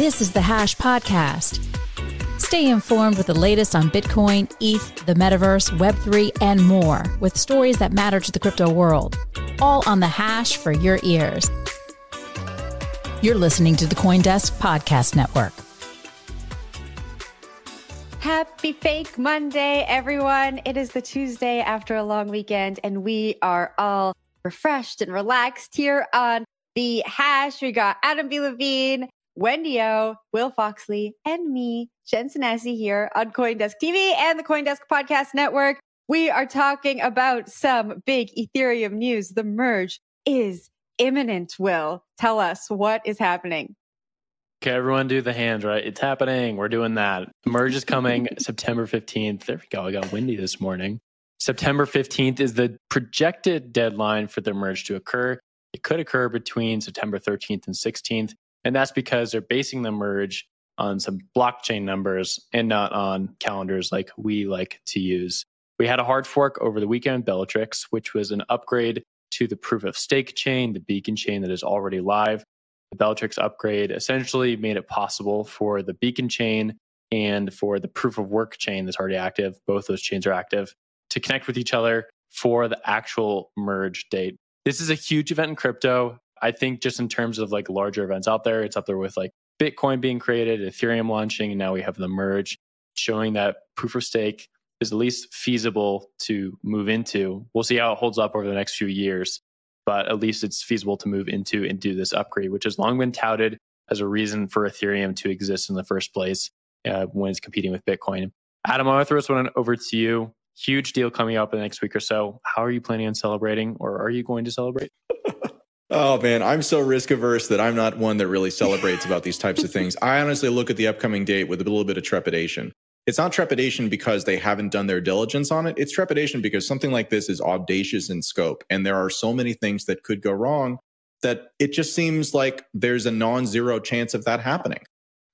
This is the Hash Podcast. Stay informed with the latest on Bitcoin, ETH, the metaverse, Web3, and more with stories that matter to the crypto world. All on the Hash for your ears. You're listening to the Coindesk Podcast Network. Happy Fake Monday, everyone. It is the Tuesday after a long weekend, and we are all refreshed and relaxed here on the hash. We got Adam B. Levine, Wendy O, Will Foxley, and me, Jen Sanasie here on Coindesk TV and the Coindesk Podcast Network. We are talking about some big Ethereum news. The merge is imminent, Will. Tell us what is happening. Okay, everyone do the hands, right? It's happening. We're doing that. The merge is coming September 15th. There we go. I got windy this morning. September 15th is the projected deadline for the merge to occur. It could occur between September 13th and 16th. And that's because they're basing the merge on some blockchain numbers and not on calendars like we like to use. We had a hard fork over the weekend, Bellatrix, which was an upgrade to the proof of stake chain, the beacon chain that is already live. The Bellatrix upgrade essentially made it possible for the beacon chain and for the proof of work chain that's already active, both those chains are active, to connect with each other for the actual merge date. This is a huge event in crypto. I think just in terms of like larger events out there, it's up there with like Bitcoin being created, Ethereum launching, and now we have the merge showing that proof of stake is at least feasible to move into. We'll see how it holds up over the next few years, but at least it's feasible to move into and do this upgrade, which has long been touted as a reason for Ethereum to exist in the first place uh, when it's competing with Bitcoin. Adam, I want to throw this one over to you. Huge deal coming up in the next week or so. How are you planning on celebrating, or are you going to celebrate? Oh man, I'm so risk averse that I'm not one that really celebrates about these types of things. I honestly look at the upcoming date with a little bit of trepidation. It's not trepidation because they haven't done their diligence on it. It's trepidation because something like this is audacious in scope and there are so many things that could go wrong that it just seems like there's a non-zero chance of that happening.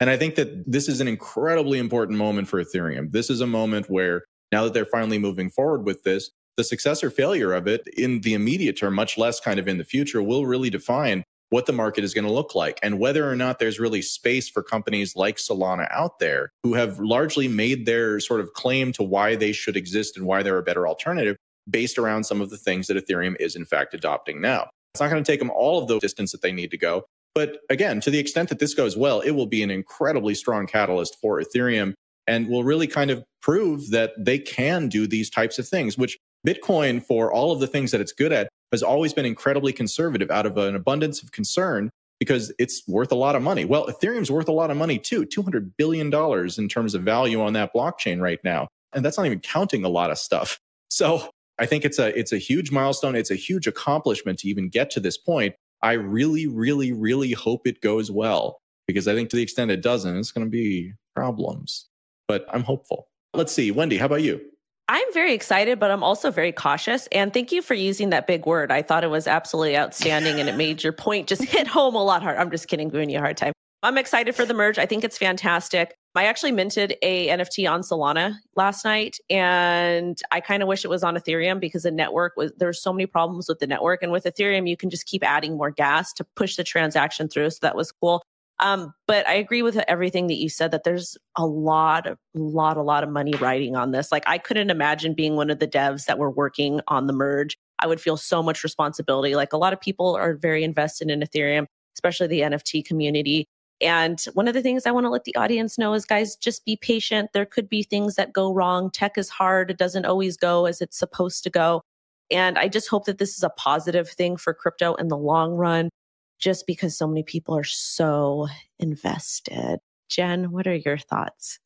And I think that this is an incredibly important moment for Ethereum. This is a moment where now that they're finally moving forward with this, the success or failure of it in the immediate term, much less kind of in the future, will really define what the market is going to look like and whether or not there's really space for companies like Solana out there who have largely made their sort of claim to why they should exist and why they're a better alternative based around some of the things that Ethereum is in fact adopting now. It's not going to take them all of the distance that they need to go. But again, to the extent that this goes well, it will be an incredibly strong catalyst for Ethereum and will really kind of prove that they can do these types of things, which Bitcoin, for all of the things that it's good at, has always been incredibly conservative out of an abundance of concern because it's worth a lot of money. Well, Ethereum's worth a lot of money too, $200 billion in terms of value on that blockchain right now. And that's not even counting a lot of stuff. So I think it's a, it's a huge milestone. It's a huge accomplishment to even get to this point. I really, really, really hope it goes well because I think to the extent it doesn't, it's going to be problems. But I'm hopeful. Let's see. Wendy, how about you? I'm very excited, but I'm also very cautious. And thank you for using that big word. I thought it was absolutely outstanding and it made your point just hit home a lot hard. I'm just kidding, giving you a hard time. I'm excited for the merge. I think it's fantastic. I actually minted a NFT on Solana last night and I kind of wish it was on Ethereum because the network was there's so many problems with the network and with Ethereum you can just keep adding more gas to push the transaction through so that was cool. Um, but I agree with everything that you said that there's a lot, a lot, a lot of money riding on this. Like I couldn't imagine being one of the devs that were working on the merge I would feel so much responsibility. Like a lot of people are very invested in Ethereum, especially the NFT community. And one of the things I want to let the audience know is, guys, just be patient. There could be things that go wrong. Tech is hard, it doesn't always go as it's supposed to go. And I just hope that this is a positive thing for crypto in the long run, just because so many people are so invested. Jen, what are your thoughts?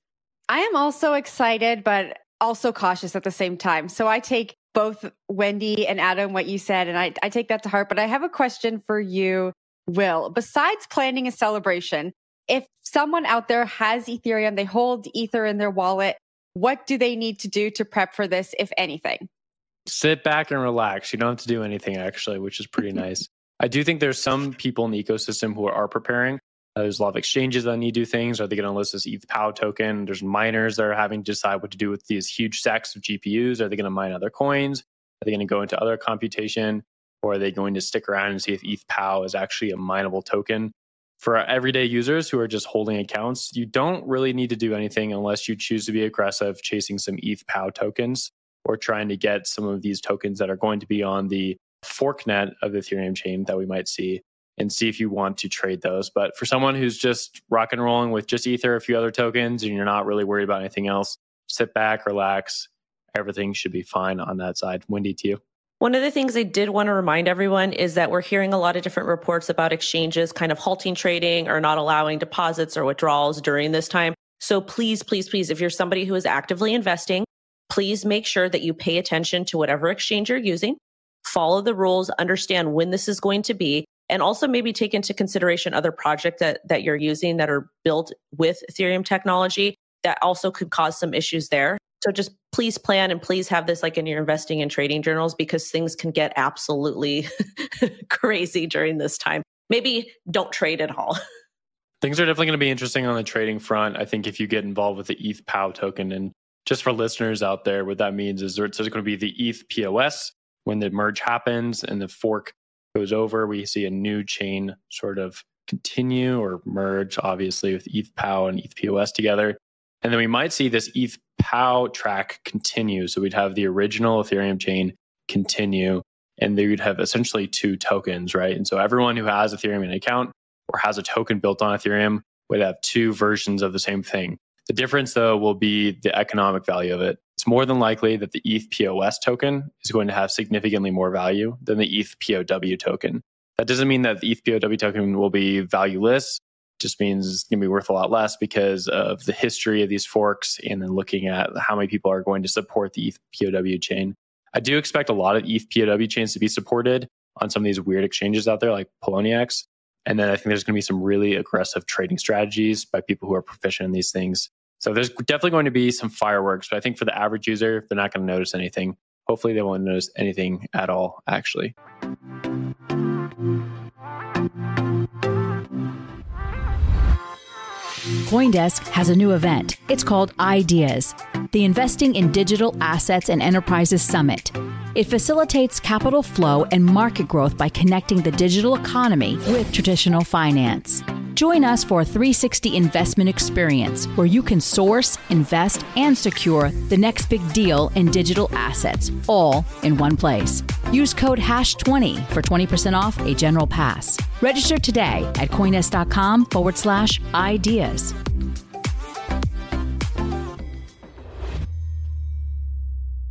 I am also excited, but also cautious at the same time. So I take both Wendy and Adam, what you said, and I, I take that to heart. But I have a question for you, Will. Besides planning a celebration, if someone out there has Ethereum, they hold Ether in their wallet, what do they need to do to prep for this, if anything? Sit back and relax. You don't have to do anything, actually, which is pretty nice. I do think there's some people in the ecosystem who are preparing. Uh, there's a lot of exchanges that need to do things. Are they going to list this ETH POW token? There's miners that are having to decide what to do with these huge stacks of GPUs. Are they going to mine other coins? Are they going to go into other computation? Or are they going to stick around and see if ETH POW is actually a mineable token? For everyday users who are just holding accounts, you don't really need to do anything unless you choose to be aggressive, chasing some ETH POW tokens or trying to get some of these tokens that are going to be on the forknet of the Ethereum chain that we might see and see if you want to trade those. But for someone who's just rock and rolling with just Ether, a few other tokens, and you're not really worried about anything else, sit back, relax. Everything should be fine on that side. Wendy, to you. One of the things I did want to remind everyone is that we're hearing a lot of different reports about exchanges kind of halting trading or not allowing deposits or withdrawals during this time. So please, please, please, if you're somebody who is actively investing, please make sure that you pay attention to whatever exchange you're using, follow the rules, understand when this is going to be, and also maybe take into consideration other projects that, that you're using that are built with Ethereum technology that also could cause some issues there. So just please plan and please have this like in your investing and trading journals because things can get absolutely crazy during this time. Maybe don't trade at all. Things are definitely going to be interesting on the trading front. I think if you get involved with the ETH POW token, and just for listeners out there, what that means is there's going to be the ETH POS when the merge happens and the fork goes over, we see a new chain sort of continue or merge, obviously, with ETH POW and ETH POS together. And then we might see this ETH POW track continue. So we'd have the original Ethereum chain continue, and they would have essentially two tokens, right? And so everyone who has Ethereum in an account or has a token built on Ethereum would have two versions of the same thing. The difference, though, will be the economic value of it. It's more than likely that the ETH POS token is going to have significantly more value than the ETH POW token. That doesn't mean that the ETH POW token will be valueless. It just means it's going to be worth a lot less because of the history of these forks and then looking at how many people are going to support the ETH POW chain. I do expect a lot of ETH POW chains to be supported on some of these weird exchanges out there like Poloniex. And then I think there's going to be some really aggressive trading strategies by people who are proficient in these things so there's definitely going to be some fireworks, but I think for the average user, they're not going to notice anything. Hopefully, they won't notice anything at all, actually. Coindesk has a new event. It's called Ideas, the Investing in Digital Assets and Enterprises Summit. It facilitates capital flow and market growth by connecting the digital economy with traditional finance. Join us for a 360 investment experience where you can source, invest, and secure the next big deal in digital assets, all in one place. Use code HASH20 for 20% off a general pass. Register today at coindesk.com forward slash ideas.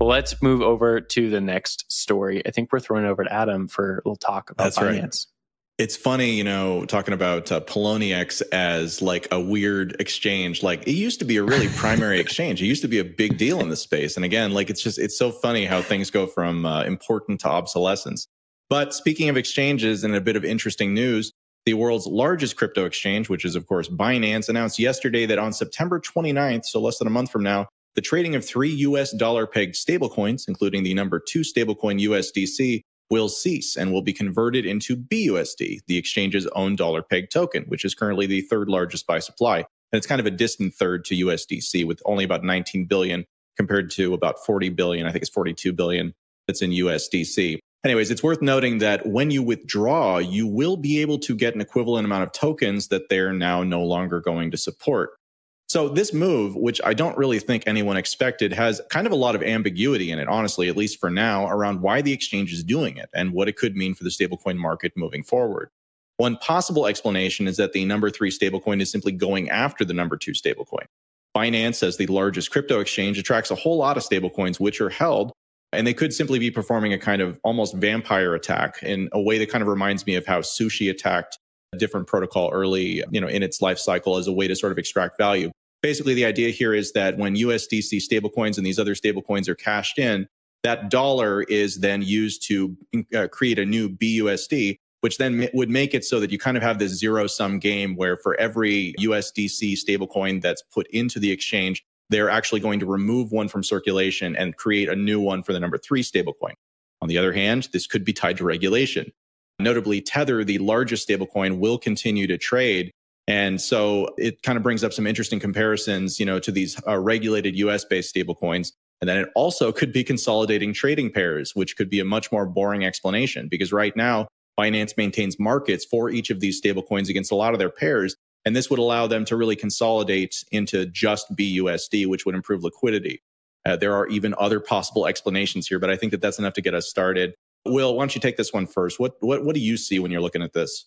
Let's move over to the next story. I think we're throwing over to Adam for a little talk about Binance. Right. It's funny, you know, talking about uh, Poloniex as like a weird exchange. Like it used to be a really primary exchange. It used to be a big deal in the space. And again, like it's just, it's so funny how things go from uh, important to obsolescence. But speaking of exchanges and a bit of interesting news, the world's largest crypto exchange, which is of course Binance, announced yesterday that on September 29th, so less than a month from now, the trading of three US dollar pegged stablecoins, including the number two stablecoin USDC, will cease and will be converted into BUSD, the exchange's own dollar pegged token, which is currently the third largest by supply. And it's kind of a distant third to USDC with only about 19 billion compared to about 40 billion. I think it's 42 billion that's in USDC. Anyways, it's worth noting that when you withdraw, you will be able to get an equivalent amount of tokens that they're now no longer going to support. So this move, which I don't really think anyone expected, has kind of a lot of ambiguity in it, honestly, at least for now, around why the exchange is doing it and what it could mean for the stablecoin market moving forward. One possible explanation is that the number three stablecoin is simply going after the number two stablecoin. Binance, as the largest crypto exchange, attracts a whole lot of stablecoins which are held, and they could simply be performing a kind of almost vampire attack in a way that kind of reminds me of how Sushi attacked a different protocol early, you know, in its life cycle as a way to sort of extract value. Basically, the idea here is that when USDC stablecoins and these other stablecoins are cashed in, that dollar is then used to uh, create a new BUSD, which then would make it so that you kind of have this zero sum game where for every USDC stablecoin that's put into the exchange, they're actually going to remove one from circulation and create a new one for the number three stablecoin. On the other hand, this could be tied to regulation. Notably, Tether, the largest stablecoin, will continue to trade and so it kind of brings up some interesting comparisons, you know, to these uh, regulated US based stablecoins. And then it also could be consolidating trading pairs, which could be a much more boring explanation because right now Binance maintains markets for each of these stablecoins against a lot of their pairs. And this would allow them to really consolidate into just BUSD, which would improve liquidity. Uh, there are even other possible explanations here, but I think that that's enough to get us started. Will, why don't you take this one first? What, what, what do you see when you're looking at this?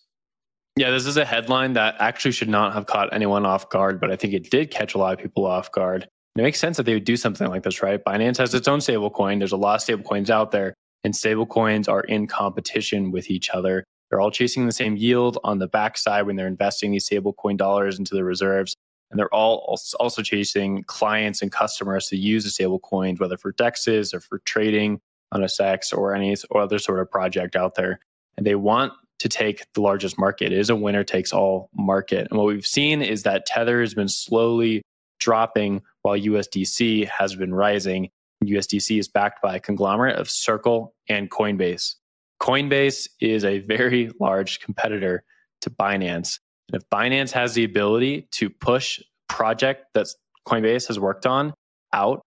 Yeah, this is a headline that actually should not have caught anyone off guard, but I think it did catch a lot of people off guard. And it makes sense that they would do something like this, right? Binance has its own stablecoin. There's a lot of stablecoins out there, and stablecoins are in competition with each other. They're all chasing the same yield on the backside when they're investing these stablecoin dollars into the reserves. And they're all also chasing clients and customers to use the stablecoins, whether for DEXs or for trading on a CEX or any or other sort of project out there. And they want to take the largest market. It is a winner takes all market. And what we've seen is that Tether has been slowly dropping while USDC has been rising. USDC is backed by a conglomerate of Circle and Coinbase. Coinbase is a very large competitor to Binance. And if Binance has the ability to push project that Coinbase has worked on out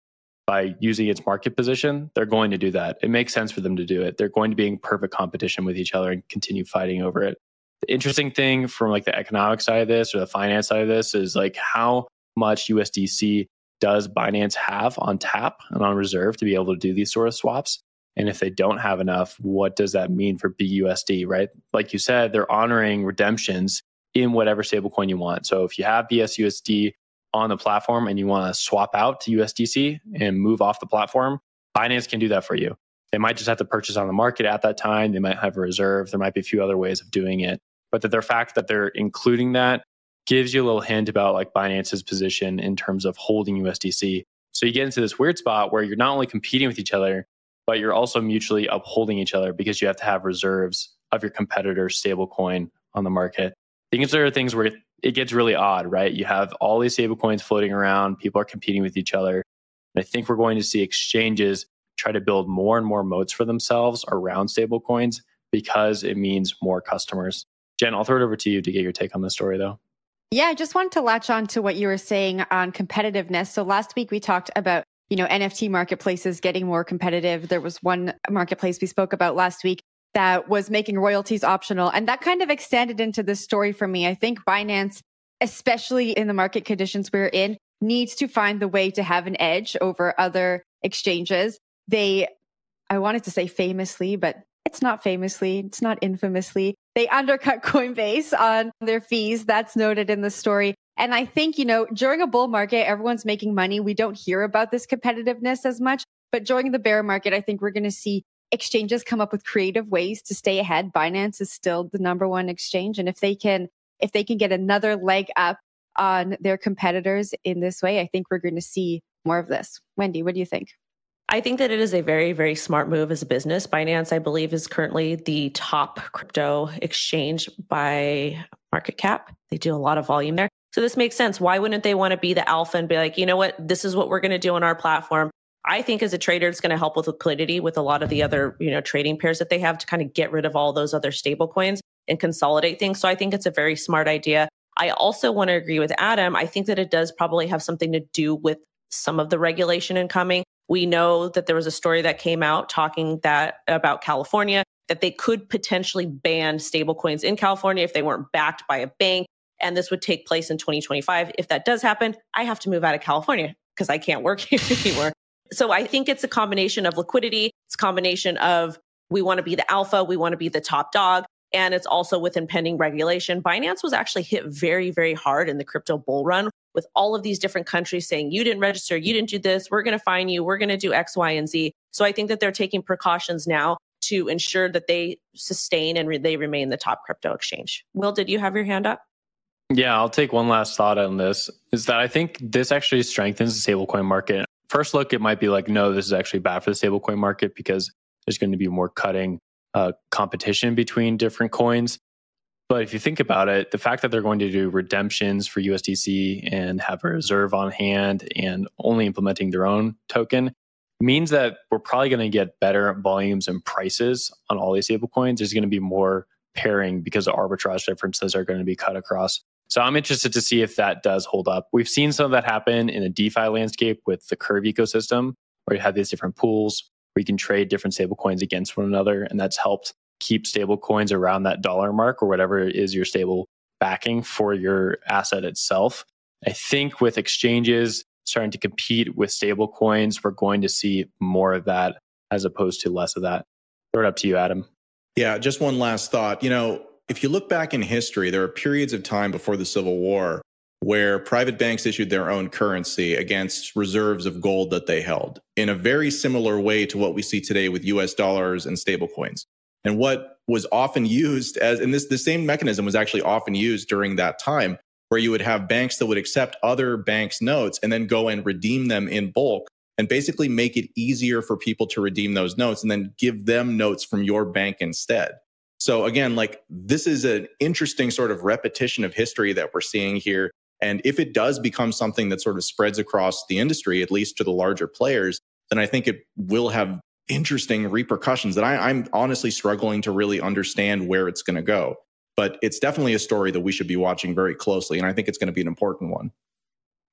by using its market position, they're going to do that. It makes sense for them to do it. They're going to be in perfect competition with each other and continue fighting over it. The interesting thing from like the economic side of this or the finance side of this is like how much USDC does Binance have on tap and on reserve to be able to do these sort of swaps? And if they don't have enough, what does that mean for BUSD, right? Like you said, they're honoring redemptions in whatever stablecoin you want. So if you have BSUSD on the platform and you want to swap out to USDC and move off the platform, Binance can do that for you. They might just have to purchase on the market at that time. They might have a reserve. There might be a few other ways of doing it. But the, the fact that they're including that gives you a little hint about like Binance's position in terms of holding USDC. So you get into this weird spot where you're not only competing with each other, but you're also mutually upholding each other because you have to have reserves of your competitor's stablecoin on the market. There are things where it gets really odd, right? You have all these stable coins floating around, people are competing with each other. And I think we're going to see exchanges try to build more and more moats for themselves around stable coins because it means more customers. Jen, I'll throw it over to you to get your take on the story though. Yeah, I just wanted to latch on to what you were saying on competitiveness. So last week we talked about, you know, NFT marketplaces getting more competitive. There was one marketplace we spoke about last week that was making royalties optional. And that kind of extended into this story for me. I think Binance, especially in the market conditions we're in, needs to find the way to have an edge over other exchanges. They, I wanted to say famously, but it's not famously, it's not infamously. They undercut Coinbase on their fees. That's noted in the story. And I think, you know, during a bull market, everyone's making money. We don't hear about this competitiveness as much. But during the bear market, I think we're going to see exchanges come up with creative ways to stay ahead. Binance is still the number one exchange. And if they can, if they can get another leg up on their competitors in this way, I think we're going to see more of this. Wendy, what do you think? I think that it is a very, very smart move as a business. Binance, I believe, is currently the top crypto exchange by market cap. They do a lot of volume there. So this makes sense. Why wouldn't they want to be the alpha and be like, you know what, this is what we're going to do on our platform? I think as a trader, it's going to help with liquidity with a lot of the other, you know, trading pairs that they have to kind of get rid of all those other stable coins and consolidate things. So I think it's a very smart idea. I also want to agree with Adam. I think that it does probably have something to do with some of the regulation incoming. We know that there was a story that came out talking that about California that they could potentially ban stablecoins in California if they weren't backed by a bank and this would take place in 2025. If that does happen, I have to move out of California because I can't work here anymore. So I think it's a combination of liquidity. It's a combination of we want to be the alpha, we want to be the top dog. And it's also with impending regulation. Binance was actually hit very, very hard in the crypto bull run with all of these different countries saying, you didn't register, you didn't do this, we're going to fine you, we're going to do X, Y, and Z. So I think that they're taking precautions now to ensure that they sustain and re- they remain the top crypto exchange. Will, did you have your hand up? Yeah, I'll take one last thought on this is that I think this actually strengthens the stablecoin market. First look, it might be like, no, this is actually bad for the stablecoin market because there's going to be more cutting uh, competition between different coins. But if you think about it, the fact that they're going to do redemptions for USDC and have a reserve on hand and only implementing their own token means that we're probably going to get better volumes and prices on all these stablecoins. There's going to be more pairing because the arbitrage differences are going to be cut across. So I'm interested to see if that does hold up. We've seen some of that happen in the DeFi landscape with the Curve ecosystem, where you have these different pools where you can trade different stablecoins against one another. And that's helped keep stablecoins around that dollar mark or whatever is your stable backing for your asset itself. I think with exchanges starting to compete with stable coins, we're going to see more of that as opposed to less of that. Throw it up to you, Adam. Yeah, just one last thought. You know, if you look back in history, there are periods of time before the Civil War where private banks issued their own currency against reserves of gold that they held in a very similar way to what we see today with US dollars and stablecoins. And what was often used as, and this, the same mechanism was actually often used during that time where you would have banks that would accept other banks' notes and then go and redeem them in bulk and basically make it easier for people to redeem those notes and then give them notes from your bank instead. So again, like this is an interesting sort of repetition of history that we're seeing here. And if it does become something that sort of spreads across the industry, at least to the larger players, then I think it will have interesting repercussions that I, am honestly struggling to really understand where it's going to go but it's definitely a story that we should be watching very closely. And I think it's going to be an important one.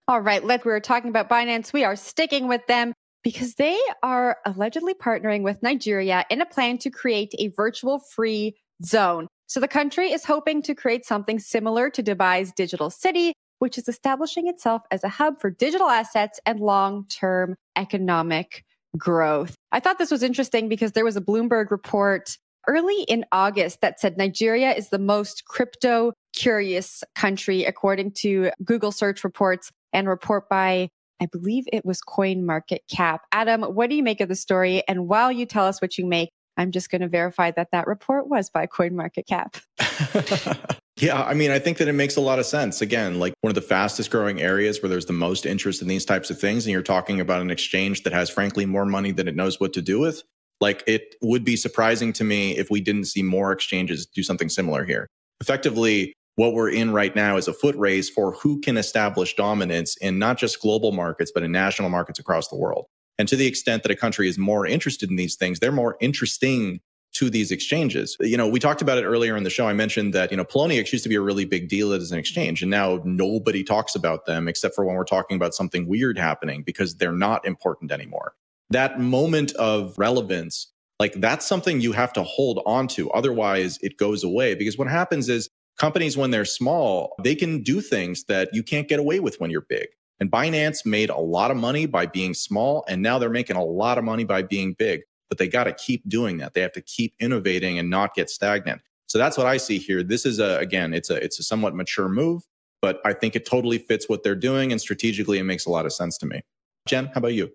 All right, let we were talking about Binance. We are sticking with them because they are allegedly partnering with Nigeria in a plan to create a virtual free zone. So the country is hoping to create something similar to Dubai's digital city, which is establishing itself as a hub for digital assets and long-term economic growth. I thought this was interesting because there was a Bloomberg report early in August that said Nigeria is the most crypto curious country, according to Google search reports and report by, I believe it was Coin Market Cap. Adam, what do you make of the story? And while you tell us what you make, I'm just going to verify that that report was by Coin Market Cap. yeah, I mean, I think that it makes a lot of sense. Again, like one of the fastest growing areas where there's the most interest in these types of things. And you're talking about an exchange that has, frankly, more money than it knows what to do with. Like it would be surprising to me if we didn't see more exchanges do something similar here. Effectively, what we're in right now is a foot race for who can establish dominance in not just global markets, but in national markets across the world. And to the extent that a country is more interested in these things, they're more interesting to these exchanges. You know, we talked about it earlier in the show. I mentioned that, you know, Poloniex used to be a really big deal as an exchange. And now nobody talks about them except for when we're talking about something weird happening because they're not important anymore that moment of relevance, like that's something you have to hold on to. Otherwise, it goes away. Because what happens is companies, when they're small, they can do things that you can't get away with when you're big. And Binance made a lot of money by being small, and now they're making a lot of money by being big. But they got to keep doing that. They have to keep innovating and not get stagnant. So that's what I see here. This is a again, it's a it's a somewhat mature move, but I think it totally fits what they're doing, and strategically, it makes a lot of sense to me. Jen, how about you?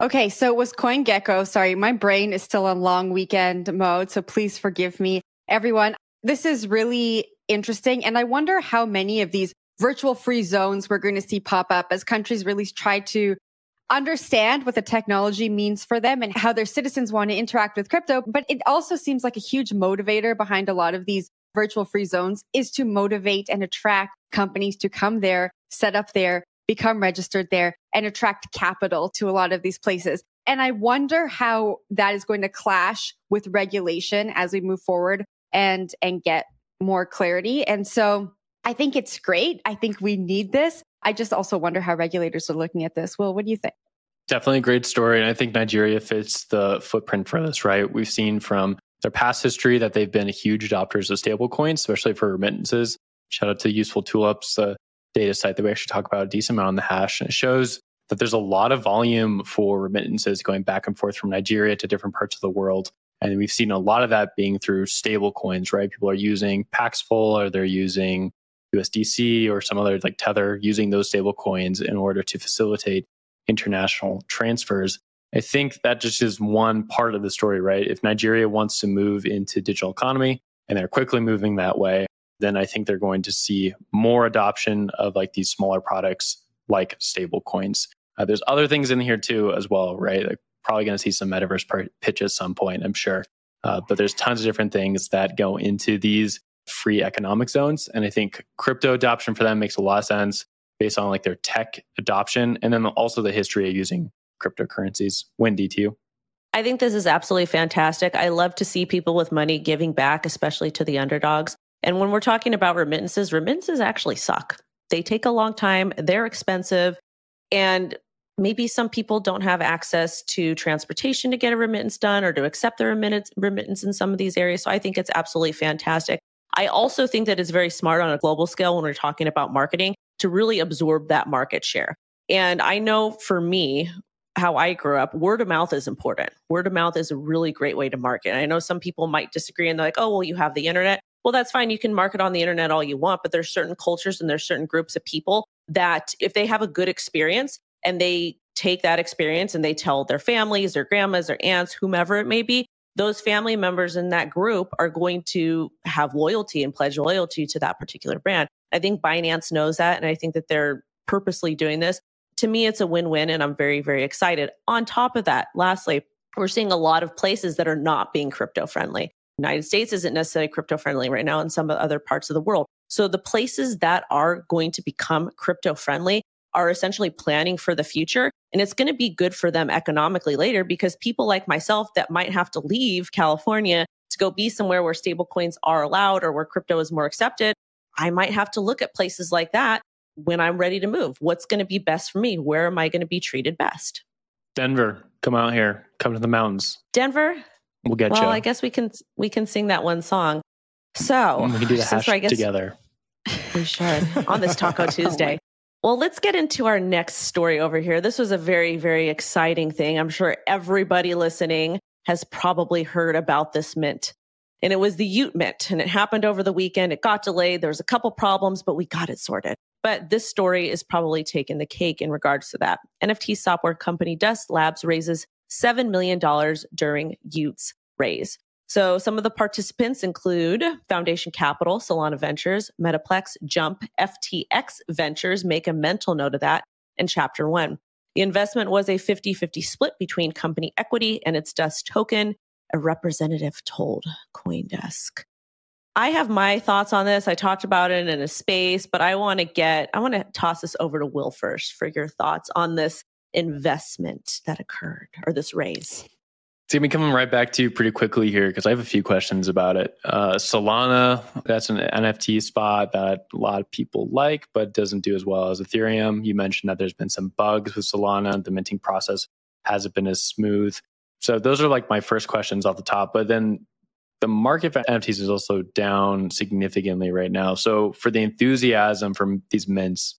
Okay, so it was CoinGecko. Sorry, my brain is still on long weekend mode, so please forgive me. Everyone, this is really interesting. And I wonder how many of these virtual free zones we're going to see pop up as countries really try to understand what the technology means for them and how their citizens want to interact with crypto. But it also seems like a huge motivator behind a lot of these virtual free zones is to motivate and attract companies to come there, set up there, become registered there and attract capital to a lot of these places. And I wonder how that is going to clash with regulation as we move forward and, and get more clarity. And so I think it's great. I think we need this. I just also wonder how regulators are looking at this. Well, what do you think? Definitely a great story. And I think Nigeria fits the footprint for this, right? We've seen from their past history that they've been huge adopters of stablecoins, especially for remittances. Shout out to Useful Tulips, a data site that we actually talk about a decent amount on the hash. And it shows that there's a lot of volume for remittances going back and forth from Nigeria to different parts of the world. And we've seen a lot of that being through stable coins, right? People are using Paxful or they're using USDC or some other like Tether, using those stable coins in order to facilitate international transfers. I think that just is one part of the story, right? If Nigeria wants to move into digital economy and they're quickly moving that way, then I think they're going to see more adoption of like these smaller products like stable coins. Uh, there's other things in here too as well, right? Like probably going to see some metaverse pitch at some point, I'm sure. Uh, but there's tons of different things that go into these free economic zones, and I think crypto adoption for them makes a lot of sense based on like their tech adoption, and then also the history of using cryptocurrencies. Wendy, to you. I think this is absolutely fantastic. I love to see people with money giving back, especially to the underdogs. And when we're talking about remittances, remittances actually suck. They take a long time, they're expensive, and maybe some people don't have access to transportation to get a remittance done or to accept the remittance, remittance in some of these areas. So I think it's absolutely fantastic. I also think that it's very smart on a global scale when we're talking about marketing to really absorb that market share. And I know for me, how I grew up, word of mouth is important. Word of mouth is a really great way to market. I know some people might disagree and they're like, oh, well, you have the internet. Well, that's fine. You can market on the internet all you want, but there's certain cultures and there's certain groups of people that if they have a good experience, and they take that experience and they tell their families, their grandmas, their aunts, whomever it may be, those family members in that group are going to have loyalty and pledge loyalty to that particular brand. I think Binance knows that. And I think that they're purposely doing this. To me, it's a win win. And I'm very, very excited. On top of that, lastly, we're seeing a lot of places that are not being crypto friendly. United States isn't necessarily crypto friendly right now in some other parts of the world. So the places that are going to become crypto friendly are essentially planning for the future. And it's going to be good for them economically later because people like myself that might have to leave California to go be somewhere where stablecoins are allowed or where crypto is more accepted, I might have to look at places like that when I'm ready to move. What's going to be best for me? Where am I going to be treated best? Denver, come out here. Come to the mountains. Denver? We'll get well, you. Well, I guess we can we can sing that one song. So we can do the hash together. We should on this Taco Tuesday. Well, let's get into our next story over here. This was a very, very exciting thing. I'm sure everybody listening has probably heard about this mint. And it was the y00ts Mint, and it happened over the weekend. It got delayed. There was a couple problems, but we got it sorted. But this story is probably taking the cake in regards to that. NFT software company Dust Labs raises $7 million during y00ts's raise. So some of the participants include Foundation Capital, Solana Ventures, Metaplex, Jump, FTX Ventures, make a mental note of that, and Chapter One. The investment was a 50 50 split between company equity and its Dust token, a representative told Coindesk. I have my thoughts on this. I talked about it in a space, but I want to get, I want to toss this over to Will first for your thoughts on this investment that occurred or this raise. Be coming right back to you pretty quickly here because I have a few questions about it. Uh, Solana, that's an NFT spot that a lot of people like, but doesn't do as well as Ethereum. You mentioned that there's been some bugs with Solana. The minting process hasn't been as smooth. So those are like my first questions off the top. But then the market for NFTs is also down significantly right now. So for the enthusiasm from these mints,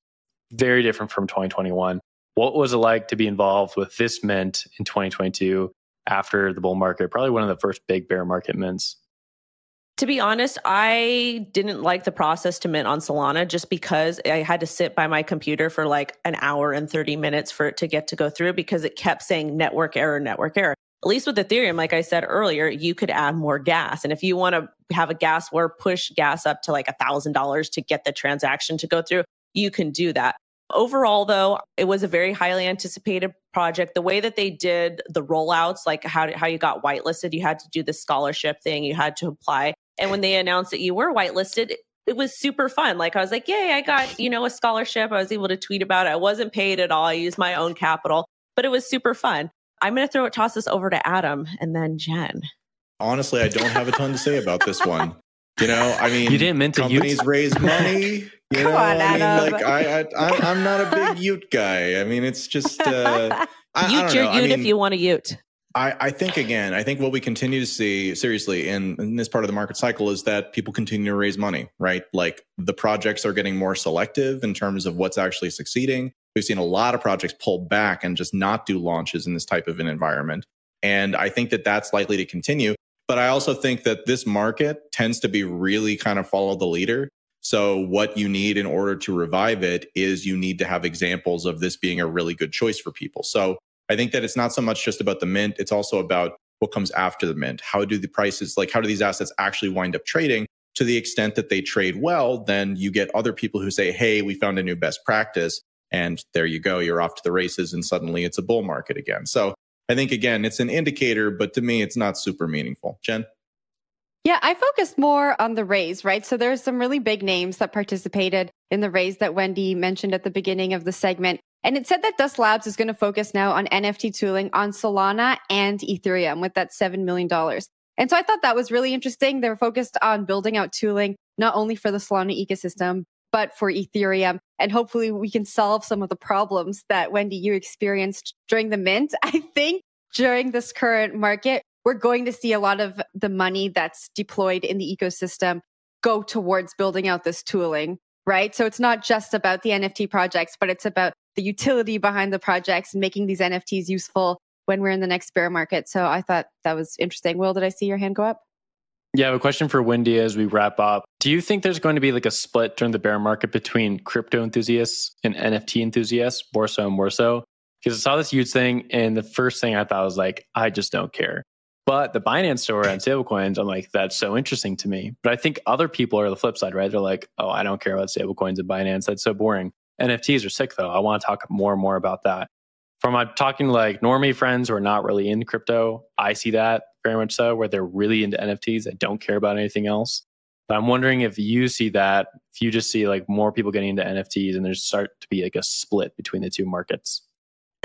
very different from 2021. What was it like to be involved with this mint in 2022? After the bull market, probably one of the first big bear market mints. To be honest, I didn't like the process to mint on Solana just because I had to sit by my computer for like an hour and 30 minutes for it to get to go through because it kept saying network error, network error. At least with Ethereum, like I said earlier, you could add more gas. And if you want to have a gas or push gas up to like a $1,000 to get the transaction to go through, you can do that. Overall, though, it was a very highly anticipated project. The way that they did the rollouts, like how, how you got whitelisted, you had to do the scholarship thing, you had to apply. And when they announced that you were whitelisted, it was super fun. Like I was like, yay, I got, you know, a scholarship. I was able to tweet about it. I wasn't paid at all. I used my own capital, but it was super fun. I'm going to throw it, toss this over to Adam and then Jen. Honestly, I don't have a ton to say about this one. You know, I mean, you didn't mint companies raise money. You Come know, on, I mean, like I, I, I'm not a big y00ts guy. I mean, it's just uh, I, Ute I your know. Ute I mean, if you want a Ute. I, I, think again, I think what we continue to see seriously in, in, this part of the market cycle is that people continue to raise money, right? Like the projects are getting more selective in terms of what's actually succeeding. We've seen a lot of projects pull back and just not do launches in this type of an environment. And I think that that's likely to continue. But I also think that this market tends to be really kind of follow the leader. So what you need in order to revive it is you need to have examples of this being a really good choice for people. So I think that it's not so much just about the mint, it's also about what comes after the mint. How do the prices, like, how do these assets actually wind up trading? To the extent that they trade well, then you get other people who say, Hey, we found a new best practice. And there you go. You're off to the races. And suddenly it's a bull market again. So I think, again, it's an indicator, but to me, it's not super meaningful. Jen? Yeah, I focused more on the raise, right? So there's some really big names that participated in the raise that Wendy mentioned at the beginning of the segment. And it said that Dust Labs is going to focus now on NFT tooling on Solana and Ethereum with that $7 million. And so I thought that was really interesting. They're focused on building out tooling, not only for the Solana ecosystem, but for Ethereum. And hopefully we can solve some of the problems that Wendy, you experienced during the mint. I think during this current market, we're going to see a lot of the money that's deployed in the ecosystem go towards building out this tooling, right? So it's not just about the NFT projects, but it's about the utility behind the projects and making these NFTs useful when we're in the next bear market. So I thought that was interesting. Will, did I see your hand go up? Yeah, I have a question for Wendy as we wrap up. Do you think there's going to be like a split during the bear market between crypto enthusiasts and NFT enthusiasts, more so and more so? Because I saw this huge thing, and the first thing I thought was like, I just don't care. But the Binance store and stablecoins, I'm like, that's so interesting to me. But I think other people are the flip side, right? They're like, oh, I don't care about stablecoins and Binance. That's so boring. NFTs are sick though. I want to talk more and more about that. From my talking to like normie friends who are not really in crypto, I see that very much so, where they're really into NFTs that don't care about anything else. But I'm wondering if you see that, if you just see like more people getting into NFTs and there's start to be like a split between the two markets.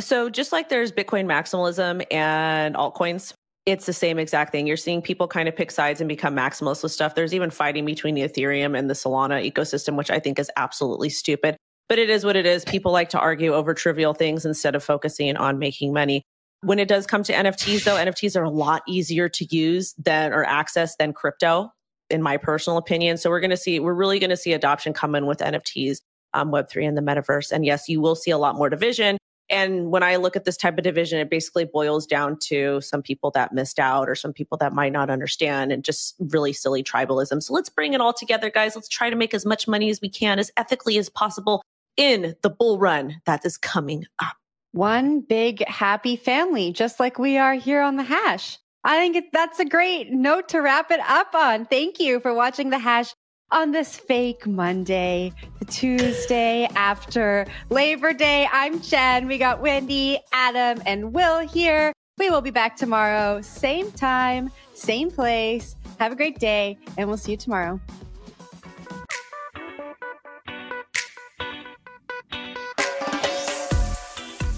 So just like there's Bitcoin maximalism and altcoins, it's the same exact thing. You're seeing people kind of pick sides and become maximalists with stuff. There's even fighting between the Ethereum and the Solana ecosystem, which I think is absolutely stupid. But it is what it is. People like to argue over trivial things instead of focusing on making money. When it does come to NFTs, though, NFTs are a lot easier to use than or access than crypto, in my personal opinion. So we're going to see, we're really going to see adoption come in with NFTs, um, Web3 and the metaverse. And yes, you will see a lot more division. And when I look at this type of division, it basically boils down to some people that missed out or some people that might not understand and just really silly tribalism. So let's bring it all together, guys. Let's try to make as much money as we can, as ethically as possible in the bull run that is coming up. One big happy family, just like we are here on the hash. I think that's a great note to wrap it up on. Thank you for watching the hash on this fake Monday, the Tuesday after Labor Day. I'm Jen. We got Wendy, Adam, and Will here. We will be back tomorrow, same time, same place. Have a great day, and we'll see you tomorrow.